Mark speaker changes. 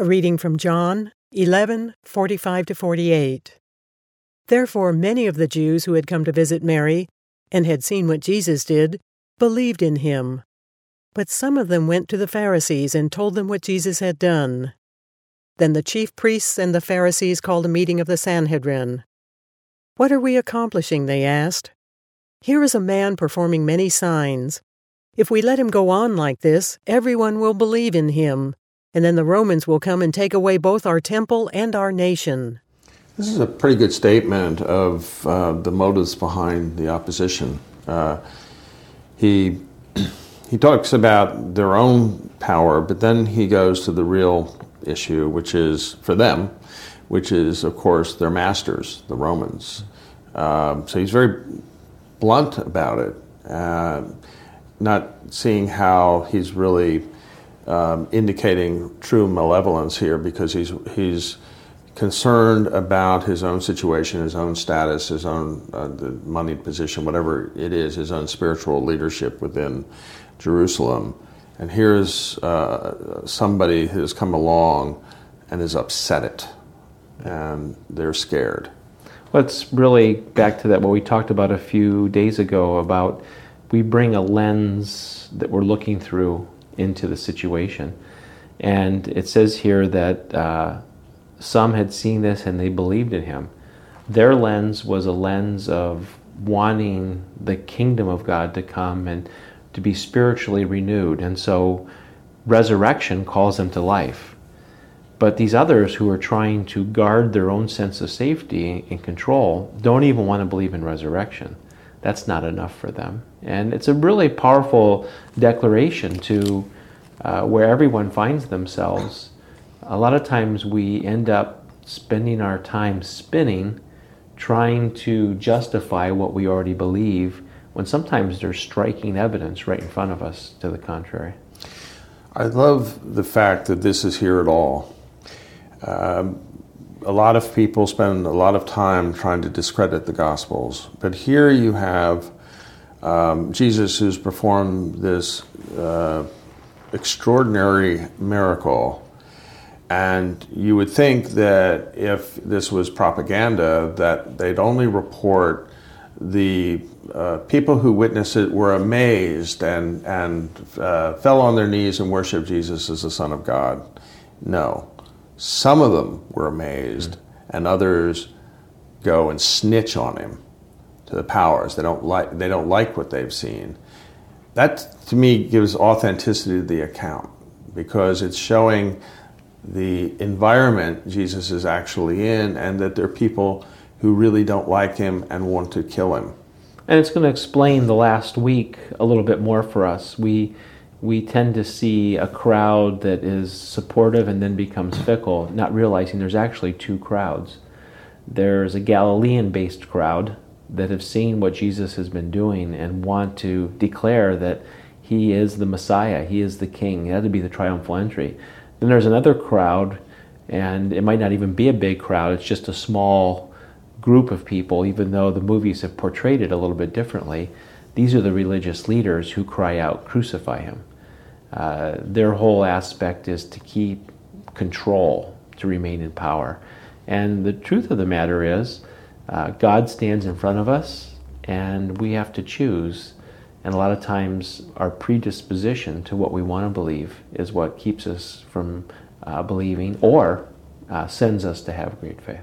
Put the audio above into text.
Speaker 1: A reading from John 11:45 to 48. Therefore, many of the Jews who had come to visit Mary and had seen what Jesus did believed in him. But some of them went to the Pharisees and told them what Jesus had done. Then the chief priests and the Pharisees called a meeting of the Sanhedrin. What are we accomplishing? they asked. Here is a man performing many signs. If we let him go on like this, everyone will believe in him, and then the Romans will come and take away both our temple and our nation.
Speaker 2: This is a pretty good statement of uh, the motives behind the opposition. Uh, he he talks about their own power, but then he goes to the real issue, which is for them, which is, of course, their masters, the Romans. Um, so he's very blunt about it, uh, not seeing how he's really um, indicating true malevolence here because he's he's concerned about his own situation, his own status, his own uh, moneyed position, whatever it is, his own spiritual leadership within Jerusalem. And here's uh, somebody who's come along and has upset it, and they're scared.
Speaker 3: Let's really back to that what we talked about a few days ago about we bring a lens that we're looking through into the situation. And it says here that uh, some had seen this and they believed in him. Their lens was a lens of wanting the kingdom of God to come and to be spiritually renewed. And so resurrection calls them to life. But these others who are trying to guard their own sense of safety and control don't even want to believe in resurrection. That's not enough for them. And it's a really powerful declaration to uh, where everyone finds themselves. A lot of times we end up spending our time spinning, trying to justify what we already believe, when sometimes there's striking evidence right in front of us to the contrary.
Speaker 2: I love the fact that this is here at all. Um, a lot of people spend a lot of time trying to discredit the Gospels, but here you have um, Jesus who's performed this uh, extraordinary miracle. And you would think that if this was propaganda, that they'd only report the uh, people who witnessed it were amazed and, and uh, fell on their knees and worshiped Jesus as the Son of God. No. Some of them were amazed, mm-hmm. and others go and snitch on him to the powers. They don't like, they don't like what they've seen. That, to me, gives authenticity to the account because it's showing the environment Jesus is actually in and that there are people who really don't like him and want to kill him.
Speaker 3: And it's going to explain the last week a little bit more for us. We we tend to see a crowd that is supportive and then becomes fickle, not realizing there's actually two crowds. There's a Galilean based crowd that have seen what Jesus has been doing and want to declare that he is the Messiah, he is the King. That would be the triumphal entry. Then there's another crowd, and it might not even be a big crowd, it's just a small group of people, even though the movies have portrayed it a little bit differently, these are the religious leaders who cry out, crucify him. Uh, their whole aspect is to keep control, to remain in power. And the truth of the matter is, uh, God stands in front of us, and we have to choose. And a lot of times, our predisposition to what we want to believe is what keeps us from uh, believing or uh, sends us to have great faith.